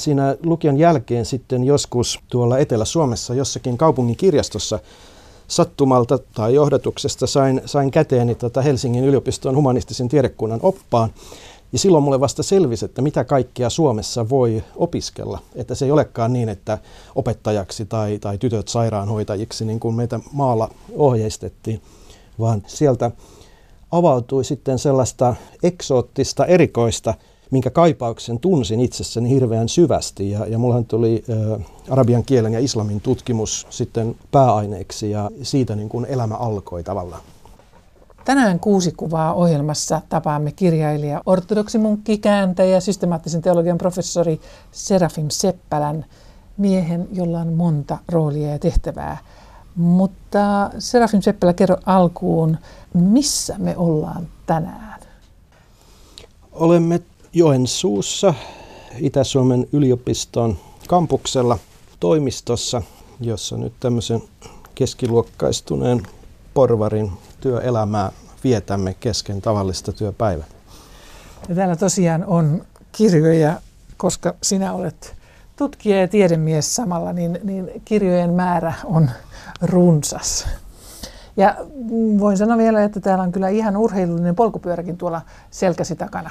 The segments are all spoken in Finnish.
Siinä lukion jälkeen sitten joskus tuolla Etelä-Suomessa jossakin kaupungin kirjastossa sattumalta tai johdatuksesta sain, sain käteeni tota Helsingin yliopiston humanistisen tiedekunnan oppaan. Ja silloin mulle vasta selvisi, että mitä kaikkea Suomessa voi opiskella. Että se ei olekaan niin, että opettajaksi tai, tai tytöt sairaanhoitajiksi, niin kuin meitä maalla ohjeistettiin, vaan sieltä avautui sitten sellaista eksoottista, erikoista, minkä kaipauksen tunsin itsessäni hirveän syvästi. Ja, ja mullahan tuli ä, arabian kielen ja islamin tutkimus sitten pääaineeksi ja siitä niin kuin elämä alkoi tavallaan. Tänään kuusi kuvaa ohjelmassa tapaamme kirjailija, ortodoksimunkki, kääntäjä, systemaattisen teologian professori Serafim Seppälän, miehen, jolla on monta roolia ja tehtävää. Mutta Serafim Seppälä, kerro alkuun, missä me ollaan tänään? Olemme Joensuussa Itä-Suomen yliopiston kampuksella toimistossa, jossa nyt tämmöisen keskiluokkaistuneen porvarin työelämää vietämme kesken tavallista työpäivää. Ja täällä tosiaan on kirjoja, koska sinä olet tutkija ja tiedemies samalla, niin, niin kirjojen määrä on runsas. Ja voin sanoa vielä, että täällä on kyllä ihan urheilullinen polkupyöräkin tuolla selkäsi takana.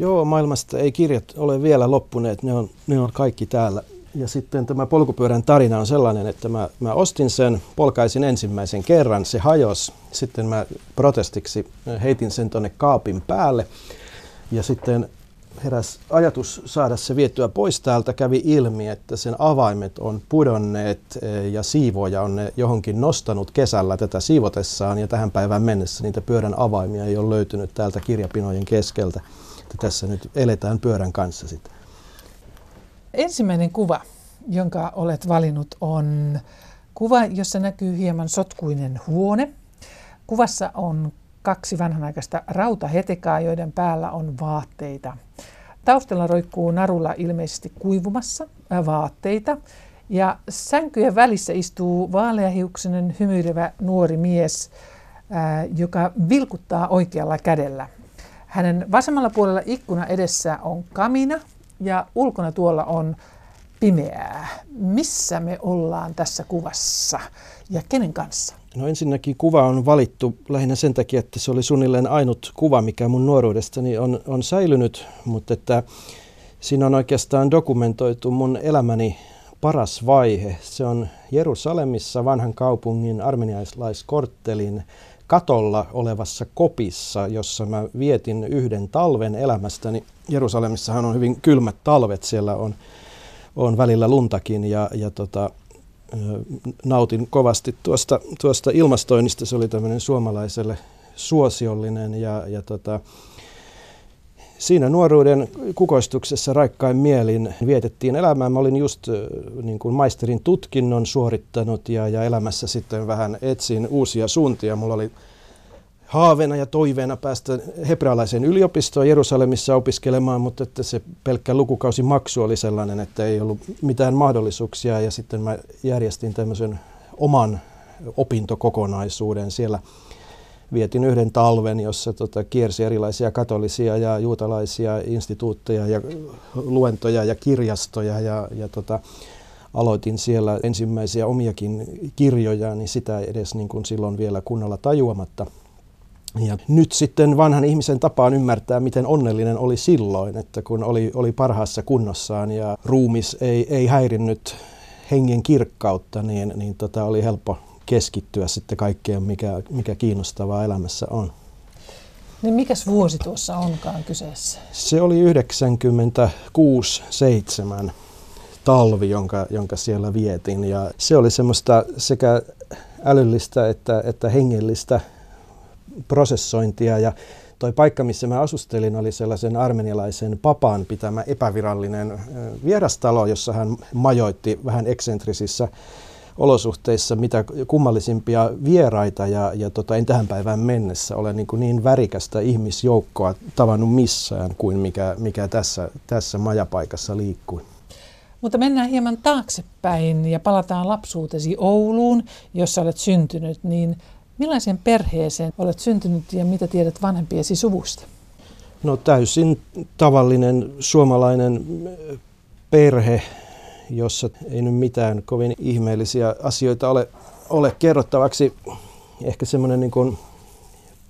Joo, maailmasta ei kirjat ole vielä loppuneet, ne on, ne on kaikki täällä. Ja sitten tämä polkupyörän tarina on sellainen, että mä, mä ostin sen, polkaisin ensimmäisen kerran, se hajos. Sitten mä protestiksi heitin sen tonne kaapin päälle. Ja sitten heräs ajatus saada se viettyä pois täältä. Kävi ilmi, että sen avaimet on pudonneet eh, ja siivoja on ne johonkin nostanut kesällä tätä siivotessaan. Ja tähän päivään mennessä niitä pyörän avaimia ei ole löytynyt täältä kirjapinojen keskeltä. Että tässä nyt eletään pyörän kanssa sitten. Ensimmäinen kuva, jonka olet valinnut, on kuva, jossa näkyy hieman sotkuinen huone. Kuvassa on kaksi vanhanaikaista rautahetekaa, joiden päällä on vaatteita. Taustalla roikkuu narulla ilmeisesti kuivumassa vaatteita. Ja sänkyjen välissä istuu vaaleahiuksinen hymyilevä nuori mies, joka vilkuttaa oikealla kädellä. Hänen vasemmalla puolella ikkuna edessä on kamina ja ulkona tuolla on pimeää. Missä me ollaan tässä kuvassa ja kenen kanssa? No ensinnäkin kuva on valittu lähinnä sen takia, että se oli suunnilleen ainut kuva, mikä mun nuoruudestani on, on säilynyt, mutta että siinä on oikeastaan dokumentoitu mun elämäni paras vaihe. Se on Jerusalemissa vanhan kaupungin armenialaiskorttelin katolla olevassa kopissa, jossa mä vietin yhden talven elämästäni. Jerusalemissahan on hyvin kylmät talvet, siellä on, on välillä luntakin ja, ja tota, nautin kovasti tuosta, tuosta ilmastoinnista. Se oli tämmöinen suomalaiselle suosiollinen ja, ja tota, siinä nuoruuden kukoistuksessa raikkain mielin vietettiin elämää. Mä olin just niin kuin maisterin tutkinnon suorittanut ja, ja elämässä sitten vähän etsin uusia suuntia. Mulla oli haaveena ja toiveena päästä hebrealaiseen yliopistoon Jerusalemissa opiskelemaan, mutta että se pelkkä lukukausimaksu oli sellainen, että ei ollut mitään mahdollisuuksia ja sitten mä järjestin tämmöisen oman opintokokonaisuuden siellä vietin yhden talven, jossa tota, kiersi erilaisia katolisia ja juutalaisia instituutteja ja luentoja ja kirjastoja ja, ja tota, aloitin siellä ensimmäisiä omiakin kirjoja, niin sitä edes niin kuin silloin vielä kunnolla tajuamatta. Ja nyt sitten vanhan ihmisen tapaan ymmärtää, miten onnellinen oli silloin, että kun oli, oli parhaassa kunnossaan ja ruumis ei, ei häirinnyt hengen kirkkautta, niin, niin tota oli helppo keskittyä sitten kaikkeen, mikä, mikä kiinnostavaa elämässä on. Niin mikäs vuosi tuossa onkaan kyseessä? Se oli 96-7 talvi, jonka, jonka siellä vietin. Ja se oli semmoista sekä älyllistä että, että hengellistä prosessointia. Ja toi paikka, missä mä asustelin, oli sellaisen armenialaisen papan pitämä epävirallinen vierastalo, jossa hän majoitti vähän eksentrisissä olosuhteissa mitä kummallisimpia vieraita ja, ja tota, en tähän päivään mennessä ole niin, kuin niin värikästä ihmisjoukkoa tavannut missään kuin mikä, mikä tässä, tässä majapaikassa liikkui. Mutta mennään hieman taaksepäin ja palataan lapsuutesi Ouluun, jossa olet syntynyt. Niin millaiseen perheeseen olet syntynyt ja mitä tiedät vanhempiesi suvusta? No täysin tavallinen suomalainen perhe, jossa ei nyt mitään kovin ihmeellisiä asioita ole, ole kerrottavaksi. Ehkä semmoinen niin kuin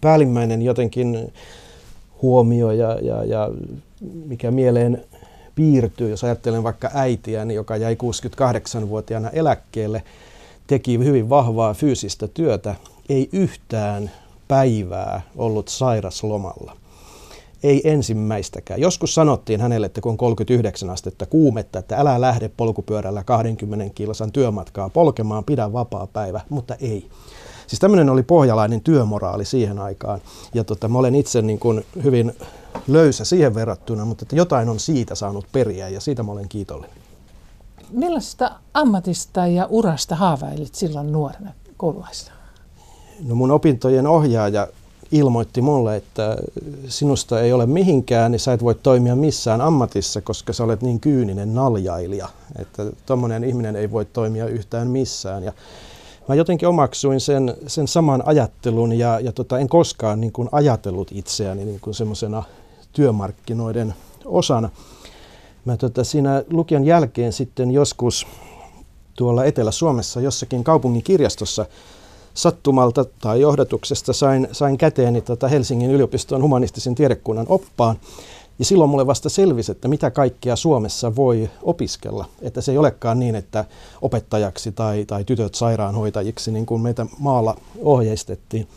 päällimmäinen jotenkin huomio ja, ja, ja mikä mieleen piirtyy, jos ajattelen vaikka äitiäni, joka jäi 68-vuotiaana eläkkeelle, teki hyvin vahvaa fyysistä työtä, ei yhtään päivää ollut sairaslomalla. Ei ensimmäistäkään. Joskus sanottiin hänelle, että kun on 39 astetta kuumetta, että älä lähde polkupyörällä 20 kilsan työmatkaa polkemaan, pidä vapaa päivä, mutta ei. Siis tämmöinen oli pohjalainen työmoraali siihen aikaan. Ja tota, mä olen itse niin kuin hyvin löysä siihen verrattuna, mutta että jotain on siitä saanut periä ja siitä mä olen kiitollinen. Millaista ammatista ja urasta haavailit silloin nuorena koululaisena? No mun opintojen ohjaaja ilmoitti mulle, että sinusta ei ole mihinkään, niin sä et voi toimia missään ammatissa, koska sä olet niin kyyninen naljailija, että tuommoinen ihminen ei voi toimia yhtään missään. Ja mä jotenkin omaksuin sen, sen saman ajattelun ja, ja tota, en koskaan niin kuin ajatellut itseäni niin kuin semmoisena työmarkkinoiden osana. Mä tota, siinä lukion jälkeen sitten joskus tuolla Etelä-Suomessa jossakin kaupungin kirjastossa sattumalta tai johdatuksesta sain, sain käteeni tota Helsingin yliopiston humanistisen tiedekunnan oppaan. Ja silloin mulle vasta selvisi, että mitä kaikkea Suomessa voi opiskella. Että se ei olekaan niin, että opettajaksi tai, tai tytöt sairaanhoitajiksi, niin kuin meitä maalla ohjeistettiin,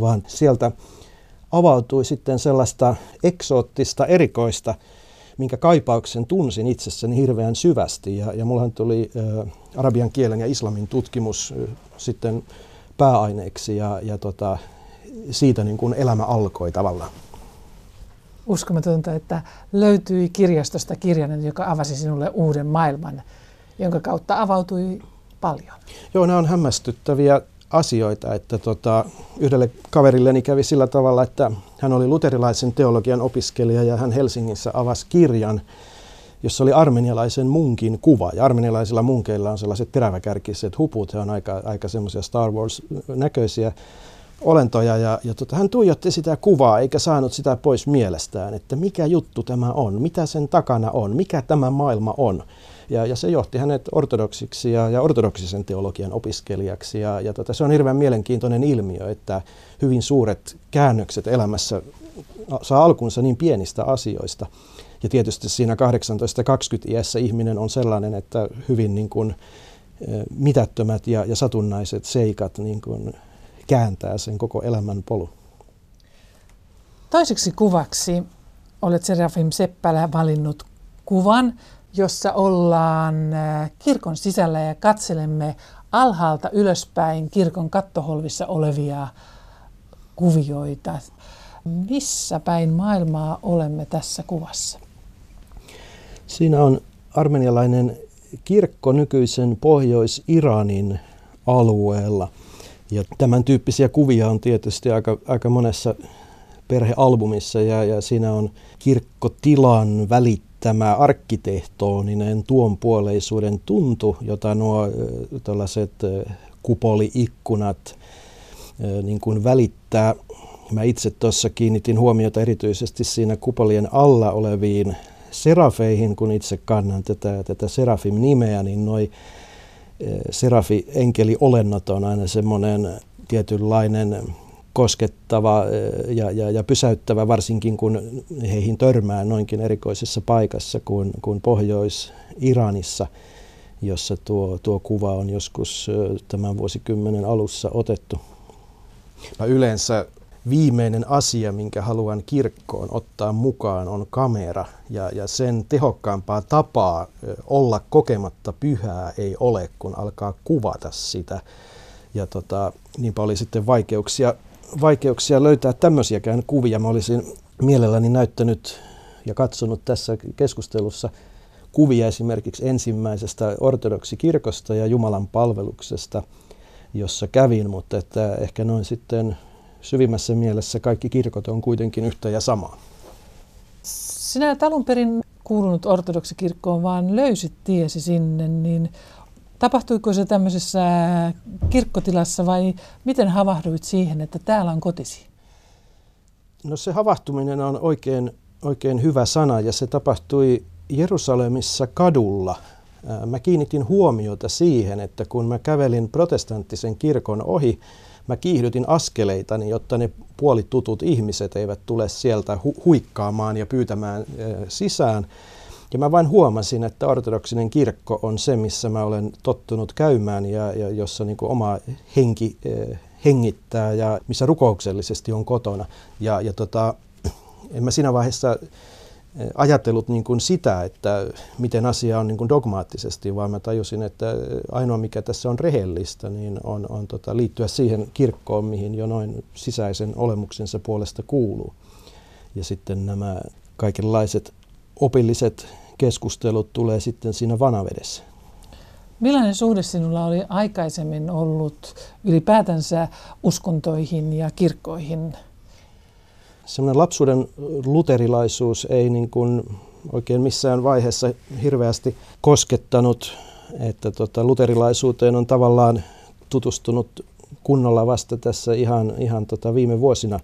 vaan sieltä avautui sitten sellaista eksoottista, erikoista, minkä kaipauksen tunsin itsessäni hirveän syvästi. Ja, ja mullahan tuli ä, arabian kielen ja islamin tutkimus ä, sitten pääaineeksi ja, ja tota, siitä niin kuin elämä alkoi tavallaan. Uskomatonta, että löytyi kirjastosta kirjanen, joka avasi sinulle uuden maailman, jonka kautta avautui paljon. Joo, nämä on hämmästyttäviä asioita, että tota, yhdelle kaverilleni kävi sillä tavalla, että hän oli luterilaisen teologian opiskelija ja hän Helsingissä avasi kirjan, jossa oli armenialaisen munkin kuva. Ja armenialaisilla munkeilla on sellaiset teräväkärkiset huput, he on aika, aika semmoisia Star Wars-näköisiä olentoja. Ja, ja tota, hän tuijotti sitä kuvaa eikä saanut sitä pois mielestään, että mikä juttu tämä on, mitä sen takana on, mikä tämä maailma on. Ja, ja se johti hänet ortodoksiksi ja, ja ortodoksisen teologian opiskelijaksi. Ja, ja tota, se on hirveän mielenkiintoinen ilmiö, että hyvin suuret käännökset elämässä saa alkunsa niin pienistä asioista. Ja tietysti siinä 18-20 iässä ihminen on sellainen, että hyvin niin kuin, mitättömät ja, ja satunnaiset seikat niin kuin kääntää sen koko elämän polun. Toiseksi kuvaksi olet Serafim Seppälä valinnut kuvan, jossa ollaan kirkon sisällä ja katselemme alhaalta ylöspäin kirkon kattoholvissa olevia kuvioita. Missä päin maailmaa olemme tässä kuvassa? Siinä on armenialainen kirkko nykyisen Pohjois-Iranin alueella. Ja tämän tyyppisiä kuvia on tietysti aika, aika monessa perhealbumissa ja, ja siinä on kirkkotilan välittämä arkkitehtooninen tuonpuoleisuuden tuntu, jota nuo tällaiset kupoliikkunat niin kuin välittää. Mä itse tuossa kiinnitin huomiota erityisesti siinä kupolien alla oleviin serafeihin, kun itse kannan tätä, tätä serafim-nimeä, niin noi eh, serafi-enkeli-olennot on aina semmoinen tietynlainen koskettava eh, ja, ja, ja pysäyttävä, varsinkin kun heihin törmää noinkin erikoisessa paikassa kuin, kuin Pohjois-Iranissa, jossa tuo, tuo kuva on joskus eh, tämän vuosikymmenen alussa otettu. Mä yleensä viimeinen asia, minkä haluan kirkkoon ottaa mukaan, on kamera. Ja, ja sen tehokkaampaa tapaa olla kokematta pyhää ei ole, kun alkaa kuvata sitä. Ja tota, niinpä oli sitten vaikeuksia, vaikeuksia löytää tämmöisiäkään kuvia. Mä olisin mielelläni näyttänyt ja katsonut tässä keskustelussa kuvia esimerkiksi ensimmäisestä ortodoksikirkosta ja Jumalan palveluksesta, jossa kävin, mutta että ehkä noin sitten syvimmässä mielessä kaikki kirkot on kuitenkin yhtä ja samaa. Sinä et alun perin kuulunut ortodoksikirkkoon, vaan löysit tiesi sinne, niin tapahtuiko se tämmöisessä kirkkotilassa vai miten havahduit siihen, että täällä on kotisi? No se havahtuminen on oikein, oikein hyvä sana ja se tapahtui Jerusalemissa kadulla mä kiinnitin huomiota siihen, että kun mä kävelin protestanttisen kirkon ohi, mä kiihdytin askeleitani, jotta ne puolitutut ihmiset eivät tule sieltä hu- huikkaamaan ja pyytämään sisään. Ja mä vain huomasin, että ortodoksinen kirkko on se, missä mä olen tottunut käymään ja, ja jossa niin oma henki hengittää ja missä rukouksellisesti on kotona. Ja, ja tota, en mä siinä vaiheessa ajatellut niin kuin sitä, että miten asia on niin kuin dogmaattisesti, vaan mä tajusin, että ainoa mikä tässä on rehellistä, niin on, on tota, liittyä siihen kirkkoon, mihin jo noin sisäisen olemuksensa puolesta kuuluu. Ja sitten nämä kaikenlaiset opilliset keskustelut tulee sitten siinä vanavedessä. Millainen suhde sinulla oli aikaisemmin ollut ylipäätänsä uskontoihin ja kirkkoihin? Semmoinen lapsuuden luterilaisuus ei niin kuin oikein missään vaiheessa hirveästi koskettanut, että tota, luterilaisuuteen on tavallaan tutustunut kunnolla vasta tässä ihan, ihan tota viime vuosina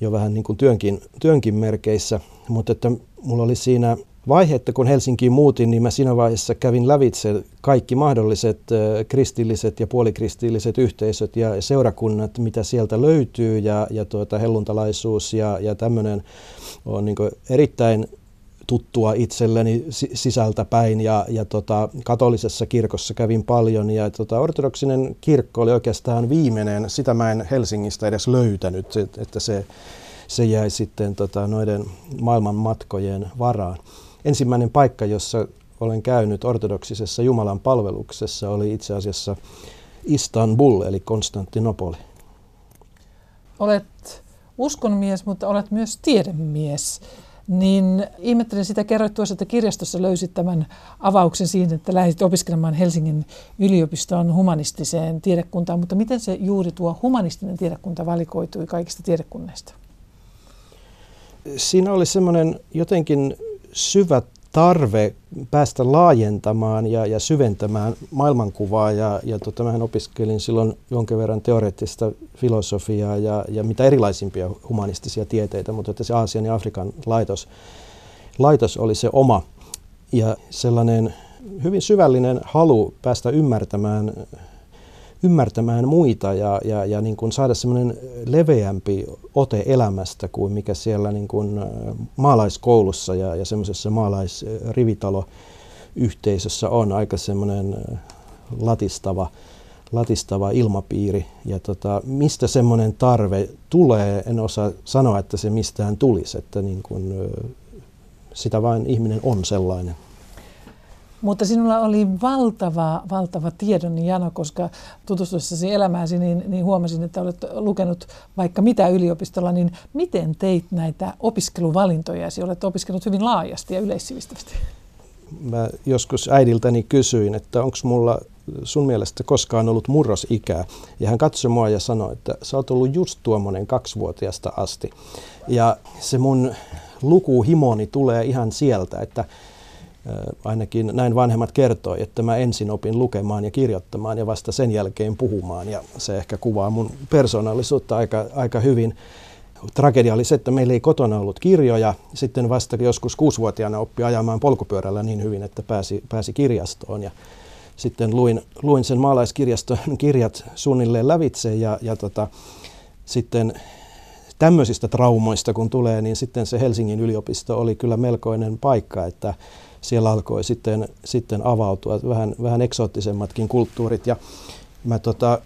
jo vähän niin kuin työnkin, työnkin merkeissä, mutta että mulla oli siinä vaihe, että kun Helsinkiin muutin, niin mä siinä vaiheessa kävin lävitse kaikki mahdolliset kristilliset ja puolikristilliset yhteisöt ja seurakunnat, mitä sieltä löytyy ja, ja tuota, helluntalaisuus ja, ja tämmöinen on niin erittäin tuttua itselleni sisältä päin ja, ja tota, katolisessa kirkossa kävin paljon ja tota, ortodoksinen kirkko oli oikeastaan viimeinen, sitä mä en Helsingistä edes löytänyt, että se, se jäi sitten tota, noiden maailman matkojen varaan. Ensimmäinen paikka, jossa olen käynyt ortodoksisessa Jumalan palveluksessa, oli itse asiassa Istanbul, eli Konstantinopoli. Olet uskonmies, mutta olet myös tiedemies. Niin ihmettelen sitä, kerroit tuossa, että kirjastossa löysit tämän avauksen siinä, että lähdit opiskelemaan Helsingin yliopiston humanistiseen tiedekuntaan, mutta miten se juuri tuo humanistinen tiedekunta valikoitui kaikista tiedekunneista? Siinä oli semmoinen jotenkin syvä tarve päästä laajentamaan ja, ja syventämään maailmankuvaa. Ja, ja tota, mähän opiskelin silloin jonkin verran teoreettista filosofiaa ja, ja mitä erilaisimpia humanistisia tieteitä, mutta että se Aasian ja Afrikan laitos, laitos oli se oma. Ja sellainen hyvin syvällinen halu päästä ymmärtämään ymmärtämään muita ja, ja, ja niin kuin saada semmoinen leveämpi ote elämästä kuin mikä siellä niin kuin maalaiskoulussa ja, ja semmoisessa maalaisrivitaloyhteisössä on aika semmoinen latistava, latistava ilmapiiri. Ja tota, mistä semmoinen tarve tulee, en osaa sanoa, että se mistään tulisi, että niin kuin, sitä vain ihminen on sellainen. Mutta sinulla oli valtava, valtava tiedon jano, koska tutustuessasi elämääsi, niin, niin huomasin, että olet lukenut vaikka mitä yliopistolla, niin miten teit näitä opiskeluvalintoja? Olet opiskellut hyvin laajasti ja yleissivistävästi. Mä joskus äidiltäni kysyin, että onko mulla sun mielestä koskaan ollut murrosikää. Ja hän katsoi mua ja sanoi, että sä oot ollut just tuommoinen kaksivuotiaasta asti. Ja se mun lukuhimoni tulee ihan sieltä, että ainakin näin vanhemmat kertoi, että mä ensin opin lukemaan ja kirjoittamaan ja vasta sen jälkeen puhumaan. Ja se ehkä kuvaa mun persoonallisuutta aika, aika hyvin. Tragedia oli se, että meillä ei kotona ollut kirjoja. Sitten vasta joskus kuusivuotiaana oppi ajamaan polkupyörällä niin hyvin, että pääsi, pääsi kirjastoon. Ja sitten luin, luin sen maalaiskirjaston kirjat suunnilleen lävitse ja, ja tota, sitten tämmöisistä traumoista kun tulee, niin sitten se Helsingin yliopisto oli kyllä melkoinen paikka, että siellä alkoi sitten, sitten avautua vähän, vähän eksoottisemmatkin kulttuurit. Ja mä tota,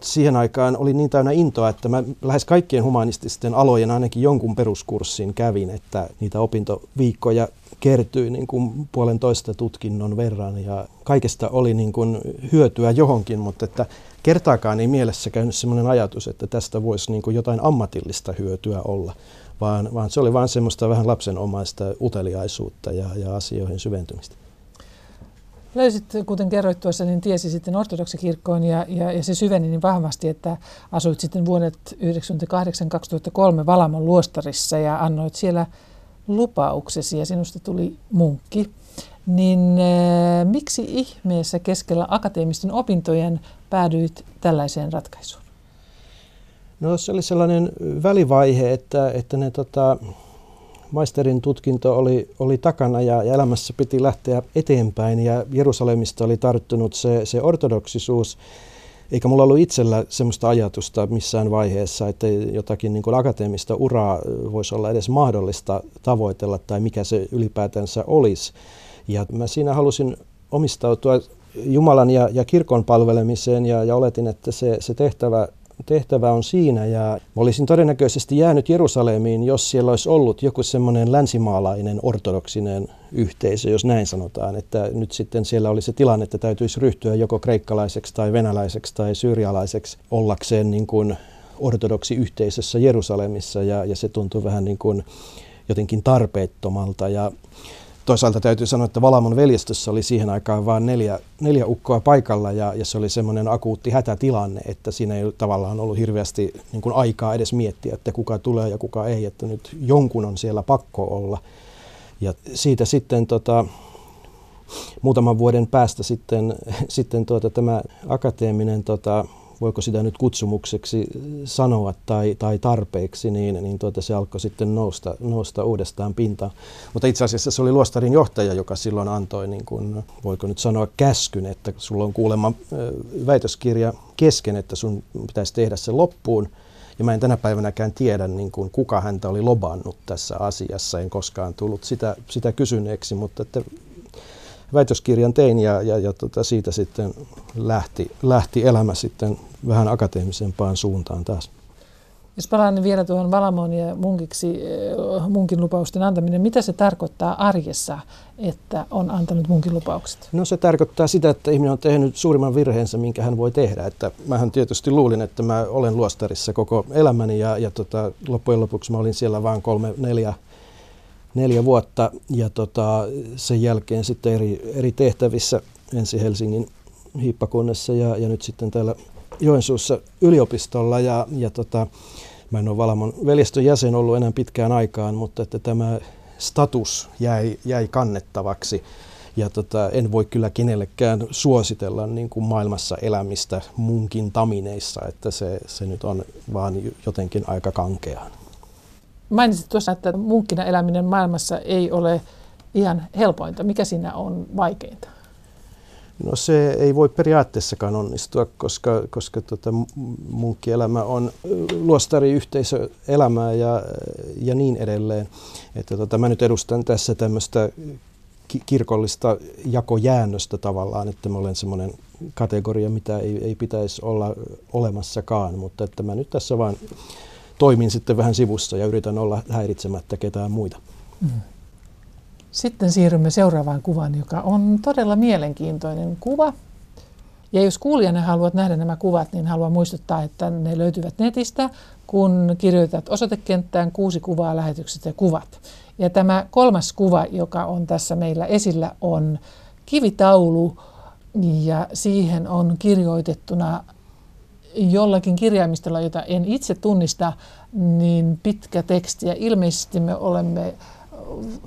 siihen aikaan oli niin täynnä intoa, että mä lähes kaikkien humanististen alojen ainakin jonkun peruskurssin kävin, että niitä opintoviikkoja kertyi niin kuin puolentoista tutkinnon verran ja kaikesta oli niin kuin hyötyä johonkin, mutta että kertaakaan ei mielessä käynyt sellainen ajatus, että tästä voisi niin kuin jotain ammatillista hyötyä olla vaan, vaan se oli vain semmoista vähän lapsenomaista uteliaisuutta ja, ja asioihin syventymistä. Löysit, kuten kerroit tuossa, niin tiesi sitten ortodoksikirkkoon ja, ja, ja se syveni niin vahvasti, että asuit sitten vuodet 1998-2003 Valamon luostarissa ja annoit siellä lupauksesi ja sinusta tuli munkki. Niin äh, miksi ihmeessä keskellä akateemisten opintojen päädyit tällaiseen ratkaisuun? No se oli sellainen välivaihe, että, että ne tota, maisterin tutkinto oli, oli takana ja, ja elämässä piti lähteä eteenpäin ja Jerusalemista oli tarttunut se, se ortodoksisuus. Eikä mulla ollut itsellä sellaista ajatusta missään vaiheessa, että jotakin niin kuin akateemista uraa voisi olla edes mahdollista tavoitella tai mikä se ylipäätänsä olisi. Ja mä siinä halusin omistautua Jumalan ja, ja kirkon palvelemiseen ja, ja oletin, että se, se tehtävä tehtävä on siinä ja olisin todennäköisesti jäänyt Jerusalemiin, jos siellä olisi ollut joku semmoinen länsimaalainen ortodoksinen yhteisö, jos näin sanotaan, että nyt sitten siellä oli se tilanne, että täytyisi ryhtyä joko kreikkalaiseksi tai venäläiseksi tai syyrialaiseksi ollakseen niin kuin ortodoksi yhteisössä Jerusalemissa ja, ja se tuntui vähän niin kuin jotenkin tarpeettomalta. Ja toisaalta täytyy sanoa, että Valamon veljestössä oli siihen aikaan vain neljä, neljä ukkoa paikalla ja, ja se oli semmoinen akuutti hätätilanne, että siinä ei tavallaan ollut hirveästi niin kuin aikaa edes miettiä, että kuka tulee ja kuka ei, että nyt jonkun on siellä pakko olla. Ja siitä sitten tota, muutaman vuoden päästä sitten, sitten tuota, tämä akateeminen tota, voiko sitä nyt kutsumukseksi sanoa tai, tai tarpeeksi, niin, niin tuota, se alkoi sitten nousta, nousta uudestaan pintaan. Mutta itse asiassa se oli luostarin johtaja, joka silloin antoi, niin kuin, voiko nyt sanoa, käskyn, että sulla on kuulemma väitöskirja kesken, että sun pitäisi tehdä se loppuun. Ja mä en tänä päivänäkään tiedä, niin kuin, kuka häntä oli lobannut tässä asiassa. En koskaan tullut sitä, sitä kysyneeksi, mutta että väitöskirjan tein ja, ja, ja tota, siitä sitten lähti, lähti elämä sitten vähän akateemisempaan suuntaan taas. Jos palaan vielä tuohon Valamon ja munkiksi, eh, munkin lupausten antaminen, mitä se tarkoittaa arjessa, että on antanut munkin lupaukset? No se tarkoittaa sitä, että ihminen on tehnyt suurimman virheensä, minkä hän voi tehdä. Että mähän tietysti luulin, että mä olen luostarissa koko elämäni ja, ja tota, loppujen lopuksi mä olin siellä vain kolme, neljä neljä vuotta ja tota, sen jälkeen sitten eri, eri tehtävissä ensi Helsingin hiippakunnassa ja, ja nyt sitten täällä Joensuussa yliopistolla ja, ja tota, mä en ole Valamon veljestön jäsen ollut enää pitkään aikaan, mutta että tämä status jäi, jäi kannettavaksi. Ja tota, en voi kyllä kenellekään suositella niin kuin maailmassa elämistä munkin tamineissa, että se, se nyt on vaan jotenkin aika kankeaa. Mainitsit tuossa, että munkkina eläminen maailmassa ei ole ihan helpointa. Mikä siinä on vaikeinta? No se ei voi periaatteessakaan onnistua, koska, koska tota, munkkielämä on luostariyhteisöelämää ja, ja niin edelleen. Että tota, mä nyt edustan tässä tämmöistä kirkollista jakojäännöstä tavallaan, että mä olen semmoinen kategoria, mitä ei, ei pitäisi olla olemassakaan, mutta että mä nyt tässä vaan toimin sitten vähän sivussa ja yritän olla häiritsemättä ketään muita. Mm. Sitten siirrymme seuraavaan kuvaan, joka on todella mielenkiintoinen kuva. Ja jos kuulijana haluat nähdä nämä kuvat, niin haluan muistuttaa, että ne löytyvät netistä, kun kirjoitat osoitekenttään kuusi kuvaa, lähetykset ja kuvat. Ja tämä kolmas kuva, joka on tässä meillä esillä, on kivitaulu ja siihen on kirjoitettuna jollakin kirjaimistolla, jota en itse tunnista, niin pitkä teksti. Ja ilmeisesti me olemme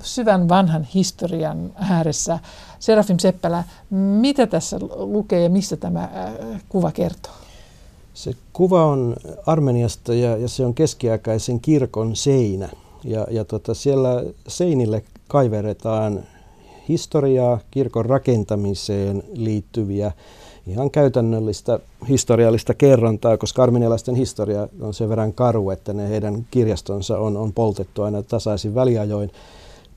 syvän vanhan historian ääressä. Serafim Seppälä, mitä tässä lukee ja missä tämä äh, kuva kertoo? Se kuva on Armeniasta ja, ja se on keskiaikaisen kirkon seinä. Ja, ja tota, siellä seinille kaiveretaan historiaa, kirkon rakentamiseen liittyviä ihan käytännöllistä historiallista kerrontaa, koska armenialaisten historia on sen verran karu, että ne heidän kirjastonsa on, on poltettu aina tasaisin väliajoin,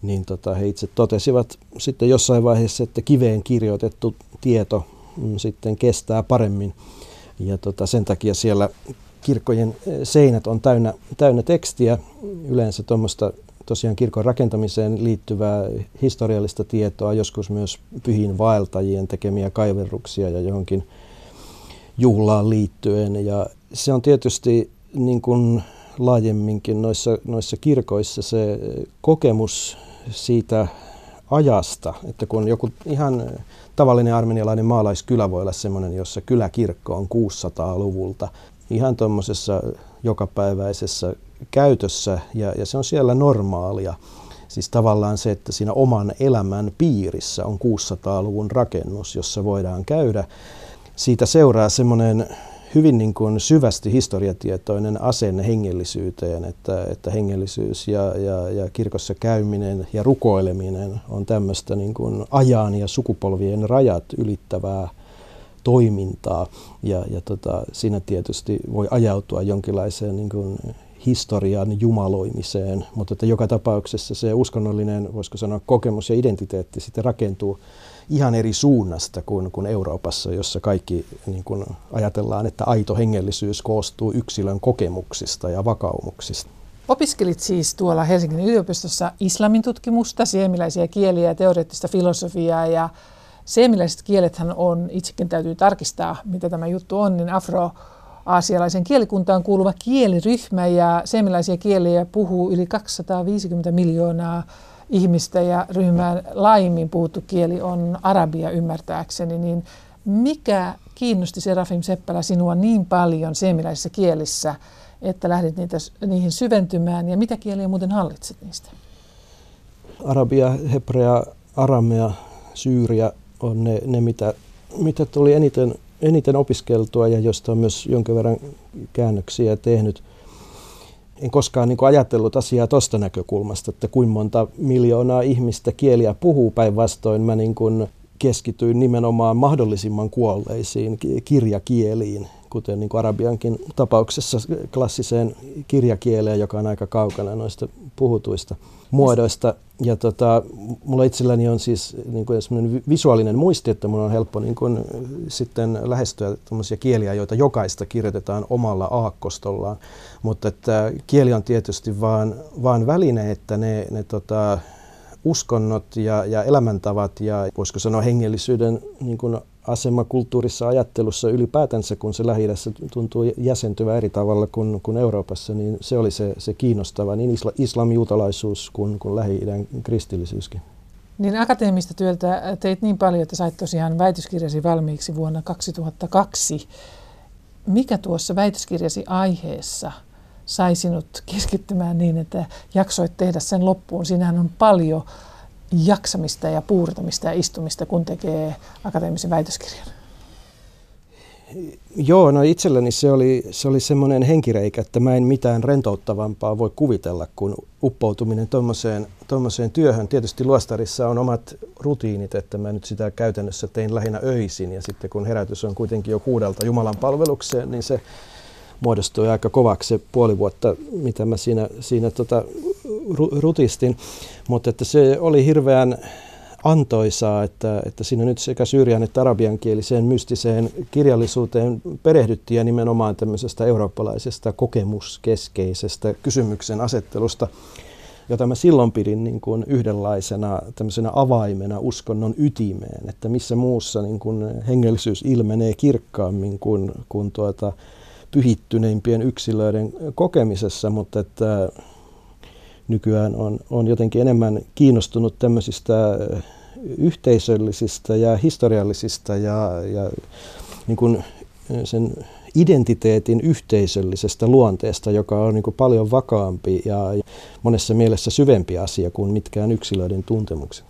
niin tota, he itse totesivat sitten jossain vaiheessa, että kiveen kirjoitettu tieto mm, sitten kestää paremmin. Ja tota, sen takia siellä kirkkojen eh, seinät on täynnä, täynnä tekstiä, yleensä tuommoista tosiaan kirkon rakentamiseen liittyvää historiallista tietoa, joskus myös pyhiin vaeltajien tekemiä kaiverruksia ja johonkin juhlaan liittyen. Ja se on tietysti niin kuin laajemminkin noissa, noissa kirkoissa se kokemus siitä ajasta, että kun joku ihan tavallinen armenialainen maalaiskylä voi olla sellainen, jossa kyläkirkko on 600-luvulta, ihan tuommoisessa jokapäiväisessä käytössä ja, ja se on siellä normaalia. Siis tavallaan se, että siinä oman elämän piirissä on 600-luvun rakennus, jossa voidaan käydä. Siitä seuraa semmoinen hyvin niin kuin syvästi historiatietoinen asenne hengellisyyteen, että, että hengellisyys ja, ja, ja kirkossa käyminen ja rukoileminen on tämmöistä niin kuin ajan ja sukupolvien rajat ylittävää toimintaa. Ja, ja tota, siinä tietysti voi ajautua jonkinlaiseen niin kuin historian jumaloimiseen, mutta että joka tapauksessa se uskonnollinen, voisiko sanoa, kokemus ja identiteetti sitten rakentuu ihan eri suunnasta kuin, kuin Euroopassa, jossa kaikki niin kuin ajatellaan, että aito hengellisyys koostuu yksilön kokemuksista ja vakaumuksista. Opiskelit siis tuolla Helsingin yliopistossa islamin tutkimusta, siemiläisiä kieliä ja teoreettista filosofiaa ja seemiläiset kielethän on, itsekin täytyy tarkistaa, mitä tämä juttu on, niin afro aasialaisen kielikuntaan kuuluva kieliryhmä ja seemiläisiä kieliä puhuu yli 250 miljoonaa ihmistä ja ryhmän laajimmin puhuttu kieli on arabia ymmärtääkseni, niin mikä kiinnosti Serafim Seppälä sinua niin paljon seemiläisissä kielissä, että lähdit niitä, niihin syventymään ja mitä kieliä muuten hallitset niistä? Arabia, hebrea, aramea, syyriä on ne, ne mitä, mitä tuli eniten, eniten opiskeltua ja josta on myös jonkin verran käännöksiä tehnyt – en koskaan niin ajatellut asiaa tuosta näkökulmasta, että kuinka monta miljoonaa ihmistä kieliä puhuu päinvastoin. Mä niin keskityin nimenomaan mahdollisimman kuolleisiin kirjakieliin, kuten niin kuin arabiankin tapauksessa klassiseen kirjakieleen, joka on aika kaukana noista puhutuista muodoista. Ja tota, mulla itselläni on siis niin kuin visuaalinen muisti, että mun on helppo niin kuin, sitten lähestyä kieliä, joita jokaista kirjoitetaan omalla aakkostollaan. Mutta että kieli on tietysti vaan, vaan väline, että ne, ne tota, uskonnot ja, ja elämäntavat ja voisiko sanoa hengellisyyden niin kuin asema kulttuurissa ajattelussa ylipäätänsä, kun se lähi tuntuu jäsentyvä eri tavalla kuin, kuin Euroopassa, niin se oli se, se kiinnostava, niin isla, islamijuutalaisuus kuin, kuin lähi-idän kristillisyyskin. Niin akateemista työltä teit niin paljon, että sait tosiaan väitöskirjasi valmiiksi vuonna 2002. Mikä tuossa väitöskirjasi aiheessa sai sinut keskittymään niin, että jaksoit tehdä sen loppuun? Siinähän on paljon jaksamista ja puurtamista ja istumista, kun tekee akateemisen väitöskirjan? Joo, no itselleni se oli, se oli semmoinen henkireikä, että mä en mitään rentouttavampaa voi kuvitella kuin uppoutuminen tuommoiseen työhön. Tietysti luostarissa on omat rutiinit, että mä nyt sitä käytännössä tein lähinnä öisin ja sitten kun herätys on kuitenkin jo kuudelta Jumalan palvelukseen, niin se muodostui aika kovaksi se puoli vuotta, mitä mä siinä, siinä tota, rutistin. Mutta että se oli hirveän antoisaa, että, että siinä nyt sekä syyrian että arabiankieliseen mystiseen kirjallisuuteen perehdyttiin ja nimenomaan tämmöisestä eurooppalaisesta kokemuskeskeisestä kysymyksen asettelusta, jota mä silloin pidin niin kuin yhdenlaisena tämmöisenä avaimena uskonnon ytimeen, että missä muussa niin kuin hengellisyys ilmenee kirkkaammin kuin, kuin tuota, pyhittyneimpien yksilöiden kokemisessa, mutta että nykyään on, on jotenkin enemmän kiinnostunut tämmöisistä yhteisöllisistä ja historiallisista ja, ja niin kuin sen identiteetin yhteisöllisestä luonteesta, joka on niin kuin paljon vakaampi ja monessa mielessä syvempi asia kuin mitkään yksilöiden tuntemukset.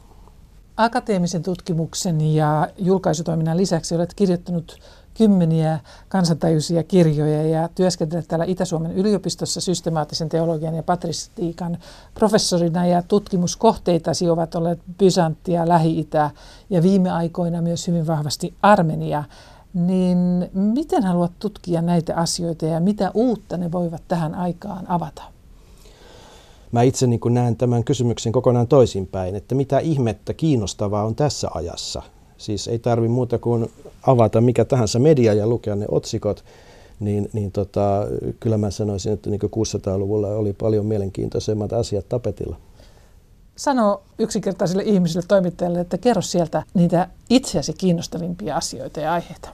Akateemisen tutkimuksen ja julkaisutoiminnan lisäksi olet kirjoittanut kymmeniä kansantajuisia kirjoja ja työskentelet täällä Itä-Suomen yliopistossa systemaattisen teologian ja patristiikan professorina ja tutkimuskohteitasi ovat olleet Byzanttia, Lähi-Itä ja viime aikoina myös hyvin vahvasti Armenia. Niin miten haluat tutkia näitä asioita ja mitä uutta ne voivat tähän aikaan avata? Mä itse niin näen tämän kysymyksen kokonaan toisinpäin, että mitä ihmettä kiinnostavaa on tässä ajassa – Siis ei tarvi muuta kuin avata mikä tahansa media ja lukea ne otsikot, niin, niin tota, kyllä mä sanoisin, että niin 600-luvulla oli paljon mielenkiintoisemmat asiat tapetilla. Sano yksinkertaisille ihmisille toimittajille, että kerro sieltä niitä itseäsi kiinnostavimpia asioita ja aiheita.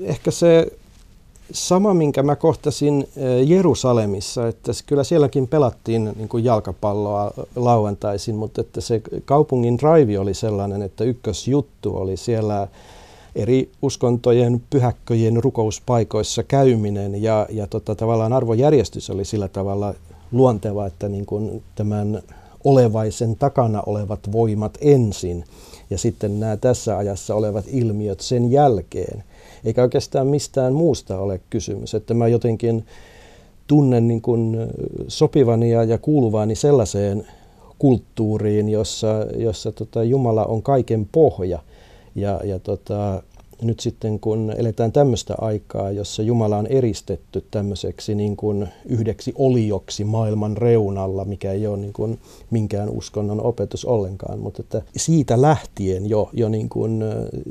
Ehkä se sama, minkä mä kohtasin eh, Jerusalemissa, että kyllä sielläkin pelattiin niin kuin jalkapalloa lauantaisin, mutta että se kaupungin drive oli sellainen, että ykkösjuttu oli siellä eri uskontojen, pyhäkköjen rukouspaikoissa käyminen ja, ja tota, tavallaan arvojärjestys oli sillä tavalla luonteva, että niin kuin tämän olevaisen takana olevat voimat ensin ja sitten nämä tässä ajassa olevat ilmiöt sen jälkeen – eikä oikeastaan mistään muusta ole kysymys. Että mä jotenkin tunnen niin kuin sopivani ja, ja kuuluvani sellaiseen kulttuuriin, jossa, jossa tota Jumala on kaiken pohja. Ja, ja tota, nyt sitten kun eletään tämmöistä aikaa, jossa Jumala on eristetty tämmöiseksi niin kuin yhdeksi olioksi maailman reunalla, mikä ei ole niin kuin minkään uskonnon opetus ollenkaan, mutta että siitä lähtien jo, jo niin kuin,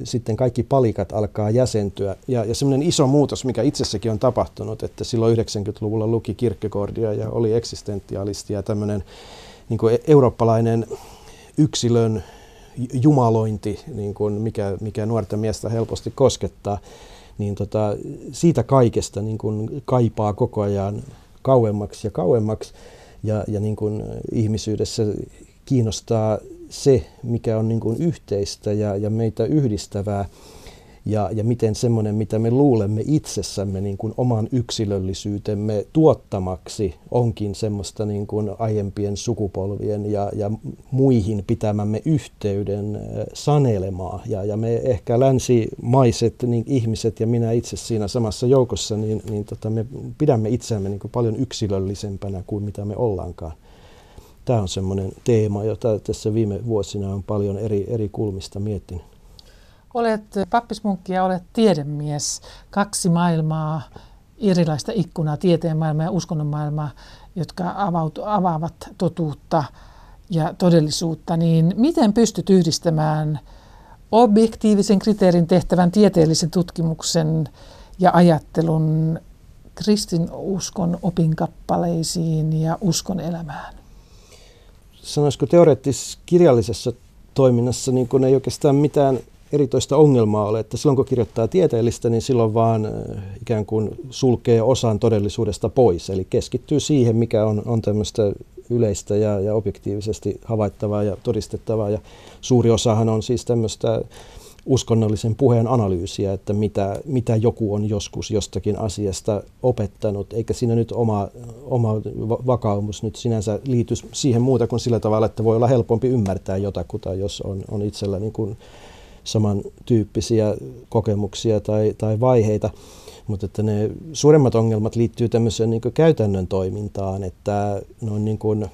sitten kaikki palikat alkaa jäsentyä. Ja, ja semmoinen iso muutos, mikä itsessäkin on tapahtunut, että silloin 90-luvulla luki Kierkegaardia ja oli eksistentialisti ja tämmöinen niin kuin eurooppalainen yksilön jumalointi, niin kuin mikä, mikä nuorta miestä helposti koskettaa, niin tota, siitä kaikesta niin kuin kaipaa koko ajan kauemmaksi ja kauemmaksi. Ja, ja niin kuin ihmisyydessä kiinnostaa se, mikä on niin kuin yhteistä ja, ja meitä yhdistävää ja, ja miten semmoinen, mitä me luulemme itsessämme niin kuin oman yksilöllisyytemme tuottamaksi, onkin semmoista niin kuin aiempien sukupolvien ja, ja muihin pitämämme yhteyden sanelemaa. Ja, ja me ehkä länsimaiset niin ihmiset ja minä itse siinä samassa joukossa, niin, niin tota, me pidämme itseämme niin kuin paljon yksilöllisempänä kuin mitä me ollaankaan. Tämä on semmoinen teema, jota tässä viime vuosina on paljon eri, eri kulmista miettinyt. Olet pappismunkki ja olet tiedemies. Kaksi maailmaa, erilaista ikkunaa, tieteen maailmaa ja uskonnon maailmaa, jotka avautu, avaavat totuutta ja todellisuutta. Niin miten pystyt yhdistämään objektiivisen kriteerin tehtävän tieteellisen tutkimuksen ja ajattelun kristinuskon opinkappaleisiin ja uskon elämään? Sanoisiko teoreettis kirjallisessa toiminnassa niin kun ei oikeastaan mitään eritoista ongelmaa ole, että silloin kun kirjoittaa tieteellistä, niin silloin vaan ikään kuin sulkee osan todellisuudesta pois, eli keskittyy siihen, mikä on, on tämmöistä yleistä ja, ja objektiivisesti havaittavaa ja todistettavaa, ja suuri osahan on siis tämmöistä uskonnollisen puheen analyysiä, että mitä, mitä joku on joskus jostakin asiasta opettanut, eikä siinä nyt oma, oma vakaumus nyt sinänsä liity siihen muuta kuin sillä tavalla, että voi olla helpompi ymmärtää jotakuta, jos on, on itsellä niin kuin samantyyppisiä kokemuksia tai, tai vaiheita. Mutta että ne suuremmat ongelmat liittyy tämmöiseen niin käytännön toimintaan, että noin niin kuin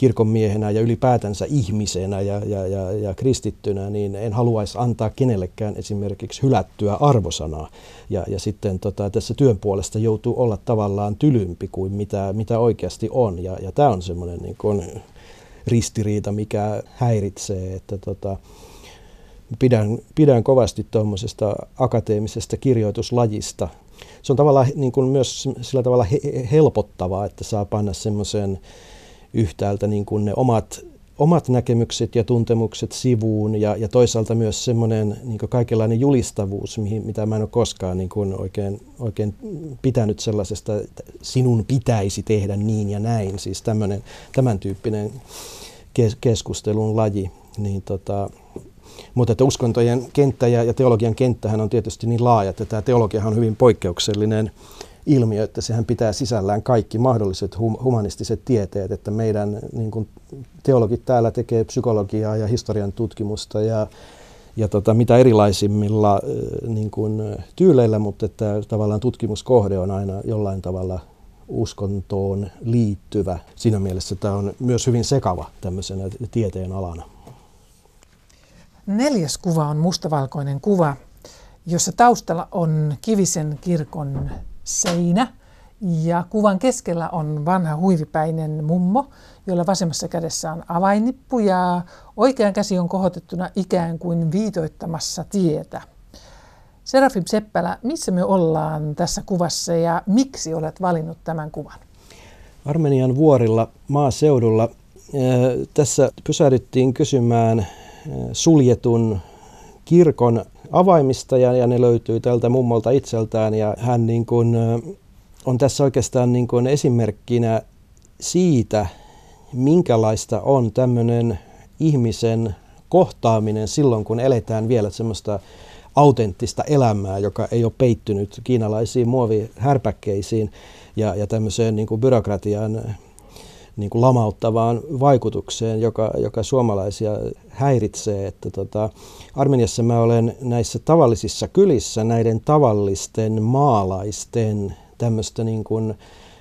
kirkon miehenä ja ylipäätänsä ihmisenä ja, ja, ja, ja kristittynä, niin en haluaisi antaa kenellekään esimerkiksi hylättyä arvosanaa. Ja, ja sitten tota, tässä työn puolesta joutuu olla tavallaan tylympi kuin mitä, mitä oikeasti on. Ja, ja tämä on semmoinen niin ristiriita, mikä häiritsee, että tota, pidän, pidän kovasti tuommoisesta akateemisesta kirjoituslajista. Se on tavallaan niin kuin myös sillä tavalla he, helpottavaa, että saa panna semmoisen yhtäältä niin kuin ne omat, omat näkemykset ja tuntemukset sivuun ja, ja toisaalta myös semmoinen niin kaikenlainen julistavuus, mihin, mitä mä en ole koskaan niin kuin oikein, oikein pitänyt sellaisesta, että sinun pitäisi tehdä niin ja näin, siis tämmöinen, tämän tyyppinen keskustelun laji. Niin tota, mutta että uskontojen kenttä ja, ja teologian kenttähän on tietysti niin laaja, että tämä teologiahan on hyvin poikkeuksellinen ilmiö, että sehän pitää sisällään kaikki mahdolliset hum- humanistiset tieteet, että meidän niin kuin, teologit täällä tekee psykologiaa ja historian tutkimusta ja, ja tota, mitä erilaisimmilla niin kuin, tyyleillä, mutta että tavallaan tutkimuskohde on aina jollain tavalla uskontoon liittyvä. Siinä mielessä tämä on myös hyvin sekava tämmöisenä tieteen alana. Neljäs kuva on mustavalkoinen kuva, jossa taustalla on Kivisen kirkon seinä. Ja kuvan keskellä on vanha huivipäinen mummo, jolla vasemmassa kädessä on avainnippu ja oikean käsi on kohotettuna ikään kuin viitoittamassa tietä. Serafim Seppälä, missä me ollaan tässä kuvassa ja miksi olet valinnut tämän kuvan? Armenian vuorilla maaseudulla. Tässä pysähdyttiin kysymään suljetun kirkon avaimista ja, ja ne löytyy tältä mummolta itseltään. Ja hän niin kuin, on tässä oikeastaan niin kuin esimerkkinä siitä, minkälaista on tämmöinen ihmisen kohtaaminen silloin, kun eletään vielä semmoista autenttista elämää, joka ei ole peittynyt kiinalaisiin muovihärpäkkeisiin ja, ja tämmöiseen niin kuin byrokratian niin kuin lamauttavaan vaikutukseen, joka, joka suomalaisia häiritsee. Että tota, Armeniassa mä olen näissä tavallisissa kylissä näiden tavallisten maalaisten tämmöistä niin kuin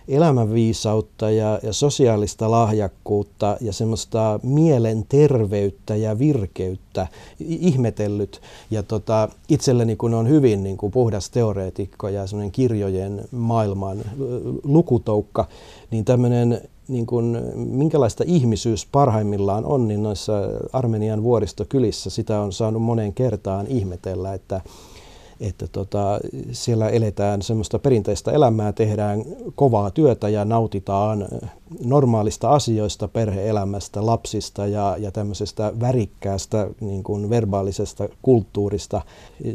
elämänviisautta ja, ja sosiaalista lahjakkuutta ja semmoista mielenterveyttä ja virkeyttä ihmetellyt. Ja tota, itselleni kun on hyvin niin kuin puhdas teoreetikko ja semmoinen kirjojen maailman lukutoukka, niin tämmöinen niin kuin, minkälaista ihmisyys parhaimmillaan on, niin noissa Armenian vuoristokylissä sitä on saanut monen kertaan ihmetellä, että että tota, siellä eletään semmoista perinteistä elämää, tehdään kovaa työtä ja nautitaan normaalista asioista, perheelämästä, lapsista ja, ja tämmöisestä värikkäästä niin kuin verbaalisesta kulttuurista.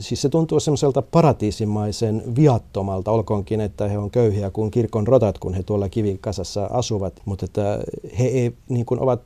Siis se tuntuu semmoiselta paratiisimaisen viattomalta, olkoonkin, että he on köyhiä kuin kirkon rotat, kun he tuolla kivikasassa asuvat, mutta että he ei, niin kuin ovat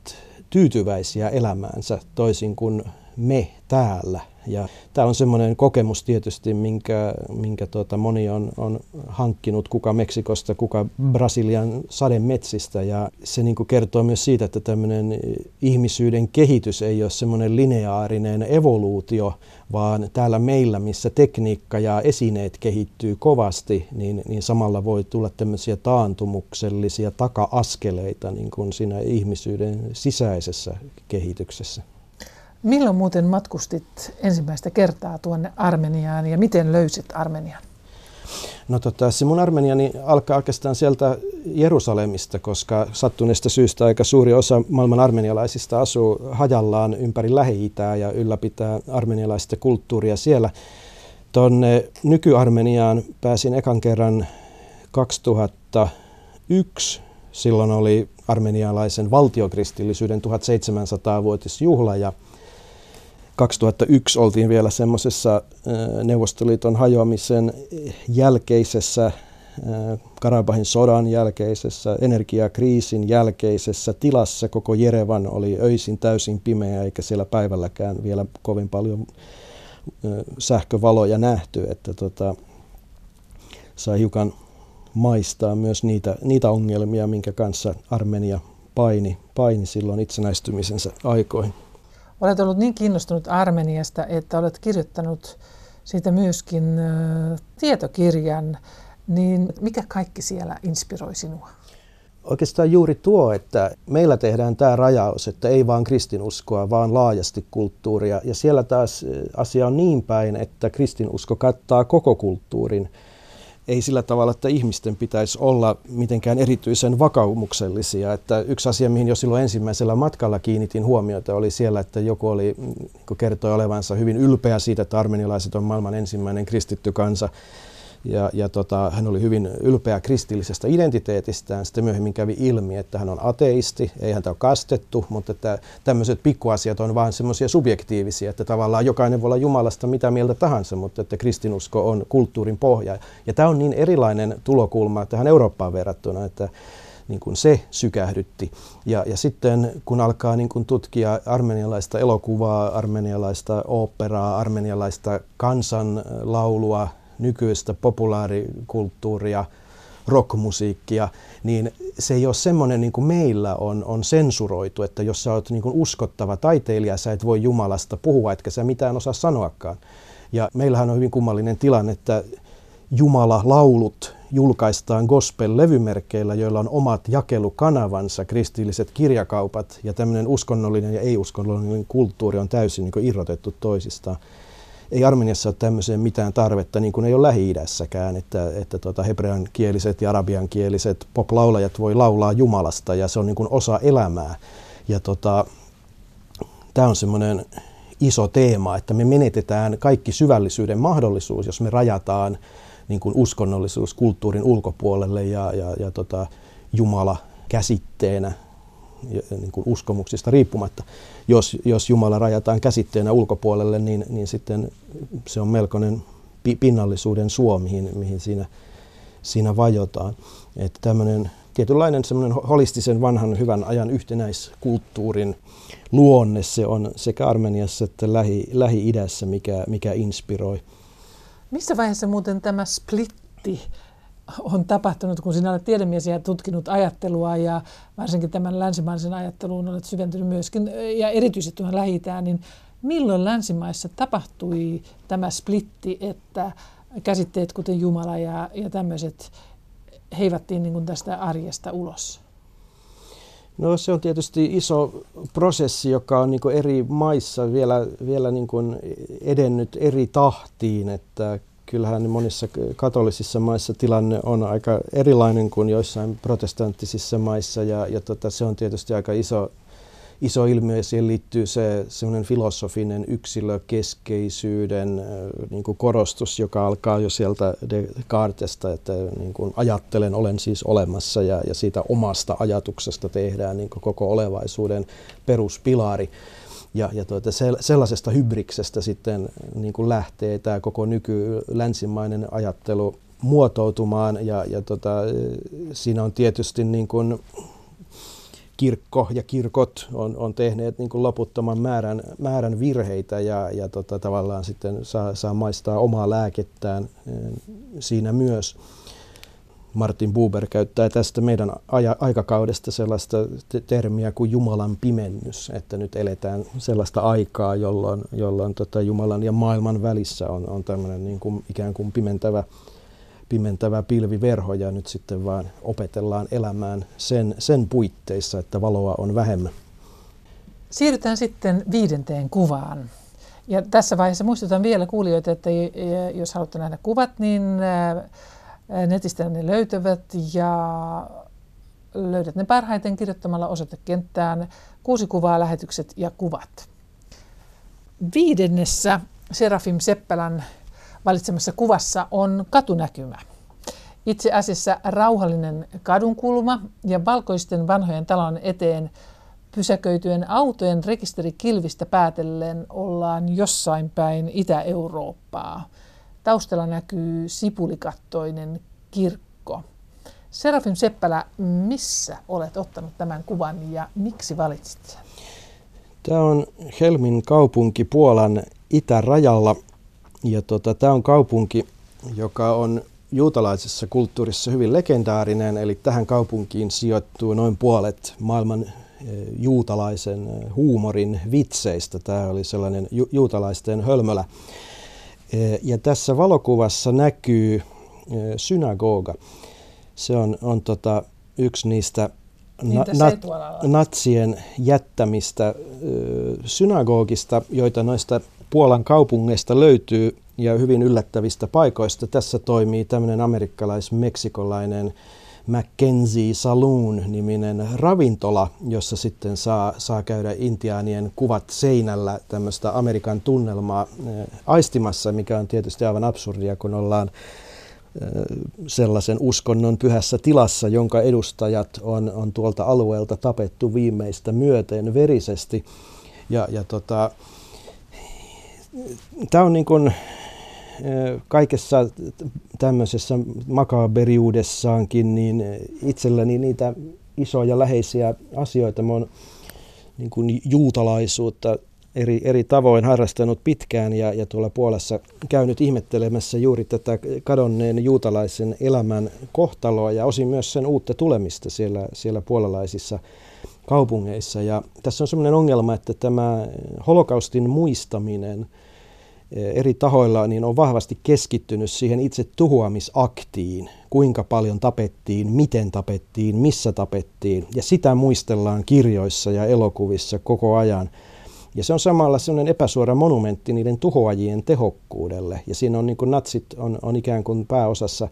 tyytyväisiä elämäänsä toisin kuin me täällä. Ja tämä on semmoinen kokemus tietysti, minkä, minkä tuota moni on, on hankkinut, kuka Meksikosta, kuka Brasilian sademetsistä. Ja se niin kertoo myös siitä, että tämmöinen ihmisyyden kehitys ei ole semmoinen lineaarinen evoluutio, vaan täällä meillä, missä tekniikka ja esineet kehittyy kovasti, niin, niin samalla voi tulla tämmöisiä taantumuksellisia taka-askeleita niin kuin siinä ihmisyyden sisäisessä kehityksessä. Milloin muuten matkustit ensimmäistä kertaa tuonne Armeniaan ja miten löysit Armenian? No tota, se mun armeniani alkaa oikeastaan sieltä Jerusalemista, koska sattuneesta syystä aika suuri osa maailman armenialaisista asuu hajallaan ympäri Lähi-Itää ja ylläpitää armenialaista kulttuuria siellä. Tuonne nyky-Armeniaan pääsin ekan kerran 2001. Silloin oli armenialaisen valtiokristillisyyden 1700-vuotisjuhla ja 2001 oltiin vielä semmoisessa Neuvostoliiton hajoamisen jälkeisessä, Karabahin sodan jälkeisessä, energiakriisin jälkeisessä tilassa. Koko Jerevan oli öisin täysin pimeä eikä siellä päivälläkään vielä kovin paljon sähkövaloja nähty, että tota, sai hiukan maistaa myös niitä, niitä ongelmia, minkä kanssa Armenia paini, paini silloin itsenäistymisensä aikoihin. Olet ollut niin kiinnostunut Armeniasta, että olet kirjoittanut siitä myöskin tietokirjan. Niin mikä kaikki siellä inspiroi sinua? Oikeastaan juuri tuo, että meillä tehdään tämä rajaus, että ei vaan kristinuskoa, vaan laajasti kulttuuria. Ja siellä taas asia on niin päin, että kristinusko kattaa koko kulttuurin ei sillä tavalla, että ihmisten pitäisi olla mitenkään erityisen vakaumuksellisia. Että yksi asia, mihin jo silloin ensimmäisellä matkalla kiinnitin huomiota, oli siellä, että joku oli, niin kertoi olevansa hyvin ylpeä siitä, että armenialaiset on maailman ensimmäinen kristitty kansa. Ja, ja tota, hän oli hyvin ylpeä kristillisestä identiteetistään. Sitten myöhemmin kävi ilmi, että hän on ateisti, ei häntä ole kastettu, mutta että tämmöiset pikkuasiat on vain semmoisia subjektiivisia, että tavallaan jokainen voi olla Jumalasta mitä mieltä tahansa, mutta että kristinusko on kulttuurin pohja. Ja tämä on niin erilainen tulokulma tähän Eurooppaan verrattuna, että niin kuin se sykähdytti. Ja, ja sitten kun alkaa niin kuin tutkia armenialaista elokuvaa, armenialaista oopperaa, armenialaista kansanlaulua, nykyistä populaarikulttuuria, rockmusiikkia, niin se ei ole semmoinen niin kuin meillä on, on sensuroitu, että jos sä oot niin kuin uskottava taiteilija, sä et voi Jumalasta puhua, etkä sä mitään osaa sanoakaan. Ja meillähän on hyvin kummallinen tilanne, että Jumala-laulut julkaistaan gospel-levymerkeillä, joilla on omat jakelukanavansa, kristilliset kirjakaupat, ja tämmöinen uskonnollinen ja ei-uskonnollinen kulttuuri on täysin niin irrotettu toisistaan ei Armeniassa ole tämmöiseen mitään tarvetta, niin kuin ei ole Lähi-idässäkään, että, että tota hebrean kieliset ja arabian kieliset poplaulajat voi laulaa Jumalasta ja se on niin kuin osa elämää. Ja tota, tämä on semmoinen iso teema, että me menetetään kaikki syvällisyyden mahdollisuus, jos me rajataan niin kuin uskonnollisuus kulttuurin ulkopuolelle ja, ja, ja tota, Jumala käsitteenä niin kuin uskomuksista riippumatta. Jos, jos Jumala rajataan käsitteenä ulkopuolelle, niin, niin sitten se on melkoinen pinnallisuuden suo, mihin, mihin siinä, siinä vajotaan. Että tämmöinen tietynlainen semmoinen holistisen vanhan hyvän ajan yhtenäiskulttuurin luonne se on sekä Armeniassa että Lähi, Lähi-idässä, mikä, mikä inspiroi. Missä vaiheessa muuten tämä splitti on tapahtunut, kun sinä olet tiedemies ja tutkinut ajattelua ja varsinkin tämän länsimaisen ajatteluun olet syventynyt myöskin ja erityisesti tuohon lähi niin milloin länsimaissa tapahtui tämä splitti, että käsitteet kuten Jumala ja, ja tämmöiset heivattiin niin tästä arjesta ulos? No se on tietysti iso prosessi, joka on niin eri maissa vielä, vielä niin edennyt eri tahtiin, että kyllähän monissa katolisissa maissa tilanne on aika erilainen kuin joissain protestanttisissa maissa ja, ja tota, se on tietysti aika iso, iso ilmiö ja siihen liittyy se semmoinen filosofinen yksilökeskeisyyden niin kuin korostus, joka alkaa jo sieltä Descartesista, että niin kuin ajattelen, olen siis olemassa ja, ja siitä omasta ajatuksesta tehdään niin kuin koko olevaisuuden peruspilari. Ja, ja tuota, sellaisesta hybriksestä sitten niin kuin lähtee tämä koko nyky-länsimainen ajattelu muotoutumaan ja, ja tota, siinä on tietysti niin kuin kirkko ja kirkot on, on tehneet niin kuin loputtoman määrän, määrän virheitä ja, ja tota, tavallaan sitten saa, saa maistaa omaa lääkettään eh, siinä myös. Martin Buber käyttää tästä meidän aikakaudesta sellaista termiä kuin Jumalan pimennys, että nyt eletään sellaista aikaa, jolloin, jolloin tota Jumalan ja maailman välissä on, on tämmöinen niin kuin ikään kuin pimentävä, pimentävä pilviverho ja nyt sitten vaan opetellaan elämään sen, sen puitteissa, että valoa on vähemmän. Siirrytään sitten viidenteen kuvaan. Ja tässä vaiheessa muistutan vielä kuulijoita, että jos haluatte nähdä kuvat, niin Netistä ne löytyvät ja löydät ne parhaiten kirjoittamalla osoitekenttään kuusi kuvaa, lähetykset ja kuvat. Viidennessä Serafim Seppälän valitsemassa kuvassa on katunäkymä. Itse asiassa rauhallinen kadunkulma ja valkoisten vanhojen talon eteen pysäköityen autojen rekisterikilvistä päätellen ollaan jossain päin Itä-Eurooppaa. Taustalla näkyy sipulikattoinen kirkko. Serafim Seppälä, missä olet ottanut tämän kuvan ja miksi valitsit sen? Tämä on Helmin kaupunki Puolan itärajalla. Ja tota, tämä on kaupunki, joka on juutalaisessa kulttuurissa hyvin legendaarinen, eli tähän kaupunkiin sijoittuu noin puolet maailman eh, juutalaisen eh, huumorin vitseistä. Tämä oli sellainen ju- juutalaisten hölmölä. Eh, ja tässä valokuvassa näkyy eh, synagoga. Se on, on tota, yksi niistä na, nat, natsien jättämistä eh, synagogista, joita noista Puolan kaupungeista löytyy ja hyvin yllättävistä paikoista. Tässä toimii tämmöinen amerikkalais-meksikolainen Mackenzie Saloon-niminen ravintola, jossa sitten saa, saa käydä intiaanien kuvat seinällä tämmöistä Amerikan tunnelmaa eh, aistimassa, mikä on tietysti aivan absurdia, kun ollaan eh, sellaisen uskonnon pyhässä tilassa, jonka edustajat on, on tuolta alueelta tapettu viimeistä myöten verisesti. Ja, ja tota, tämä on niin kuin, kaikessa tämmöisessä makaberiudessaankin, niin itselläni niitä isoja läheisiä asioita mä oon niin kuin juutalaisuutta eri, eri tavoin harrastanut pitkään ja, ja tuolla Puolassa käynyt ihmettelemässä juuri tätä kadonneen juutalaisen elämän kohtaloa ja osin myös sen uutta tulemista siellä, siellä puolalaisissa kaupungeissa. Ja tässä on sellainen ongelma, että tämä holokaustin muistaminen – eri tahoilla niin on vahvasti keskittynyt siihen itse tuhoamisaktiin, kuinka paljon tapettiin, miten tapettiin, missä tapettiin. Ja sitä muistellaan kirjoissa ja elokuvissa koko ajan. Ja se on samalla sellainen epäsuora monumentti niiden tuhoajien tehokkuudelle. Ja siinä on niin kuin natsit on, on ikään kuin pääosassa,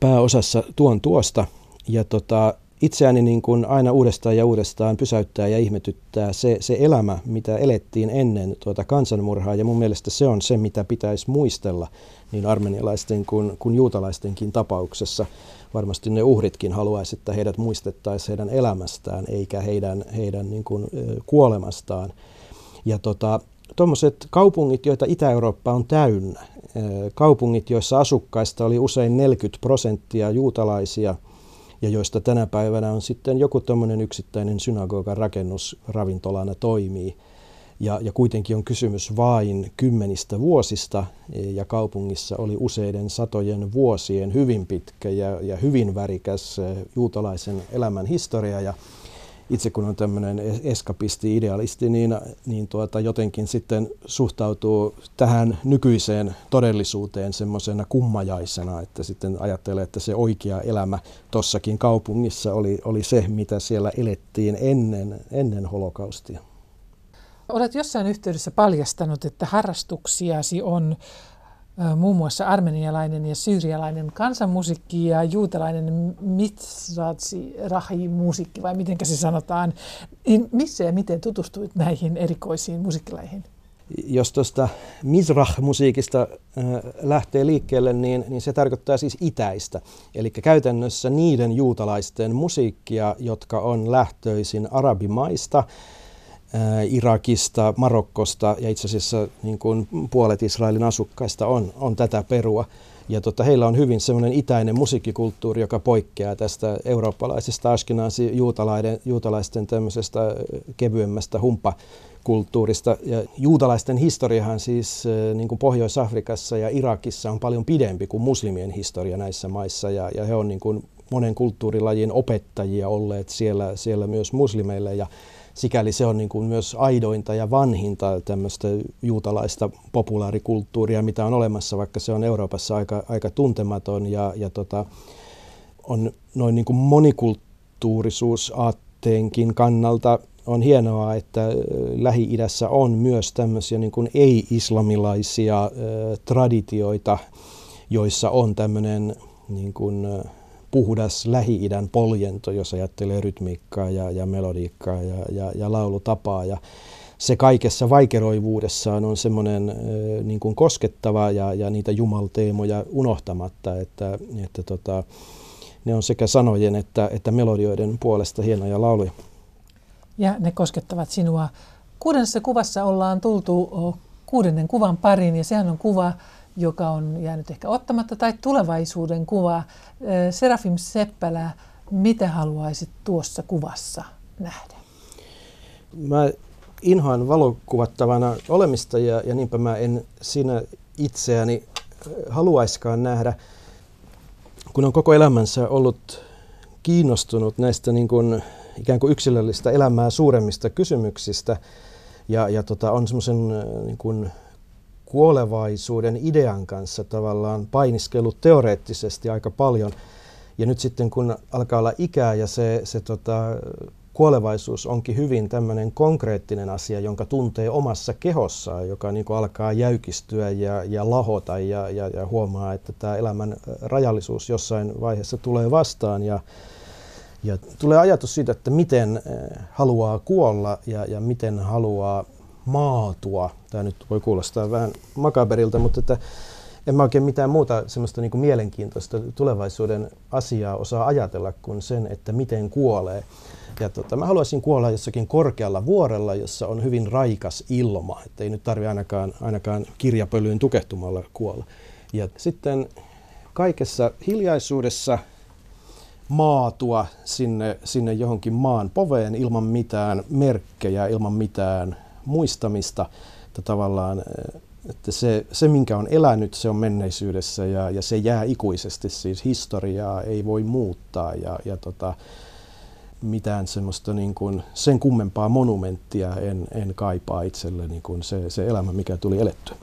pääosassa tuon tuosta. Ja tota, itseäni niin kuin aina uudestaan ja uudestaan pysäyttää ja ihmetyttää se, se elämä, mitä elettiin ennen tuota kansanmurhaa. Ja mun mielestä se on se, mitä pitäisi muistella niin armenialaisten kuin, kuin juutalaistenkin tapauksessa. Varmasti ne uhritkin haluaisivat, että heidät muistettaisiin heidän elämästään eikä heidän, heidän niin kuin, kuolemastaan. Ja tota, tuommoiset kaupungit, joita Itä-Eurooppa on täynnä, kaupungit, joissa asukkaista oli usein 40 prosenttia juutalaisia – ja joista tänä päivänä on sitten joku tämmöinen yksittäinen synagogan rakennus ravintolana toimii, Ja, ja kuitenkin on kysymys vain kymmenistä vuosista ja kaupungissa oli useiden satojen vuosien hyvin pitkä ja, ja hyvin värikäs juutalaisen elämän historia. Ja itse kun on tämmöinen eskapisti, idealisti, niin, niin tuota, jotenkin sitten suhtautuu tähän nykyiseen todellisuuteen semmoisena kummajaisena, että sitten ajattelee, että se oikea elämä tossakin kaupungissa oli, oli se, mitä siellä elettiin ennen, ennen holokaustia. Olet jossain yhteydessä paljastanut, että harrastuksiasi on muun muassa armenialainen ja syyrialainen kansanmusiikki ja juutalainen mitsratsi rahi musiikki vai miten se sanotaan. Niin missä ja miten tutustuit näihin erikoisiin musiikkilaihin? Jos tuosta Mizrah-musiikista lähtee liikkeelle, niin, niin se tarkoittaa siis itäistä. Eli käytännössä niiden juutalaisten musiikkia, jotka on lähtöisin arabimaista, Irakista, Marokkosta ja itse asiassa niin kuin puolet Israelin asukkaista on, on tätä perua. Ja tota, heillä on hyvin semmoinen itäinen musiikkikulttuuri, joka poikkeaa tästä eurooppalaisesta askenaasi juutalaisten, juutalaisten tämmöisestä kevyemmästä humppakulttuurista. Ja juutalaisten historiahan siis niin kuin Pohjois-Afrikassa ja Irakissa on paljon pidempi kuin muslimien historia näissä maissa. Ja, ja he on niin kuin monen kulttuurilajin opettajia olleet siellä, siellä myös muslimeille. Ja sikäli se on niin kuin myös aidointa ja vanhinta tämmöistä juutalaista populaarikulttuuria, mitä on olemassa, vaikka se on Euroopassa aika, aika tuntematon ja, ja tota, on noin niin kuin monikulttuurisuusaatteenkin kannalta on hienoa, että Lähi-idässä on myös tämmöisiä niin kuin ei-islamilaisia traditioita, joissa on tämmöinen niin kuin, puhdas Lähi-idän poljento, jos ajattelee rytmiikkaa ja, ja melodiikkaa ja, ja, ja laulutapaa. Ja se kaikessa vaikeroivuudessaan on semmoinen niin kuin koskettava ja, ja niitä jumalteemoja unohtamatta, että, että tota, ne on sekä sanojen että, että melodioiden puolesta hienoja lauluja. Ja ne koskettavat sinua. Kuudennessa kuvassa ollaan tultu kuudennen kuvan pariin ja sehän on kuva, joka on jäänyt ehkä ottamatta, tai tulevaisuuden kuva. Serafim Seppälä, mitä haluaisit tuossa kuvassa nähdä? Mä inhoan valokuvattavana olemista ja, ja niinpä mä en siinä itseäni haluaiskaan nähdä, kun on koko elämänsä ollut kiinnostunut näistä niin kuin, ikään kuin yksilöllistä elämää suuremmista kysymyksistä ja, ja tota, on semmoisen niin kuolevaisuuden idean kanssa tavallaan painiskellut teoreettisesti aika paljon. Ja nyt sitten kun alkaa olla ikää ja se, se tota, kuolevaisuus onkin hyvin tämmöinen konkreettinen asia, jonka tuntee omassa kehossaan, joka niin kuin alkaa jäykistyä ja, ja lahota ja, ja, ja huomaa, että tämä elämän rajallisuus jossain vaiheessa tulee vastaan. Ja, ja tulee ajatus siitä, että miten eh, haluaa kuolla ja, ja miten haluaa maatua. Tämä nyt voi kuulostaa vähän makaberilta, mutta että en mä oikein mitään muuta semmoista niin kuin mielenkiintoista tulevaisuuden asiaa osaa ajatella kuin sen, että miten kuolee. Ja tota, mä haluaisin kuolla jossakin korkealla vuorella, jossa on hyvin raikas ilma, että ei nyt tarvi ainakaan, ainakaan kirjapölyyn tukehtumalla kuolla. Ja sitten kaikessa hiljaisuudessa maatua sinne, sinne johonkin maan poveen ilman mitään merkkejä, ilman mitään muistamista, että tavallaan eh, että se, se, minkä on elänyt, se on menneisyydessä ja, ja se jää ikuisesti, siis historiaa ei voi muuttaa ja, ja tota, mitään semmoista niin kuin, sen kummempaa monumenttia en, en kaipaa itselleni kuin se, se elämä, mikä tuli elettyä.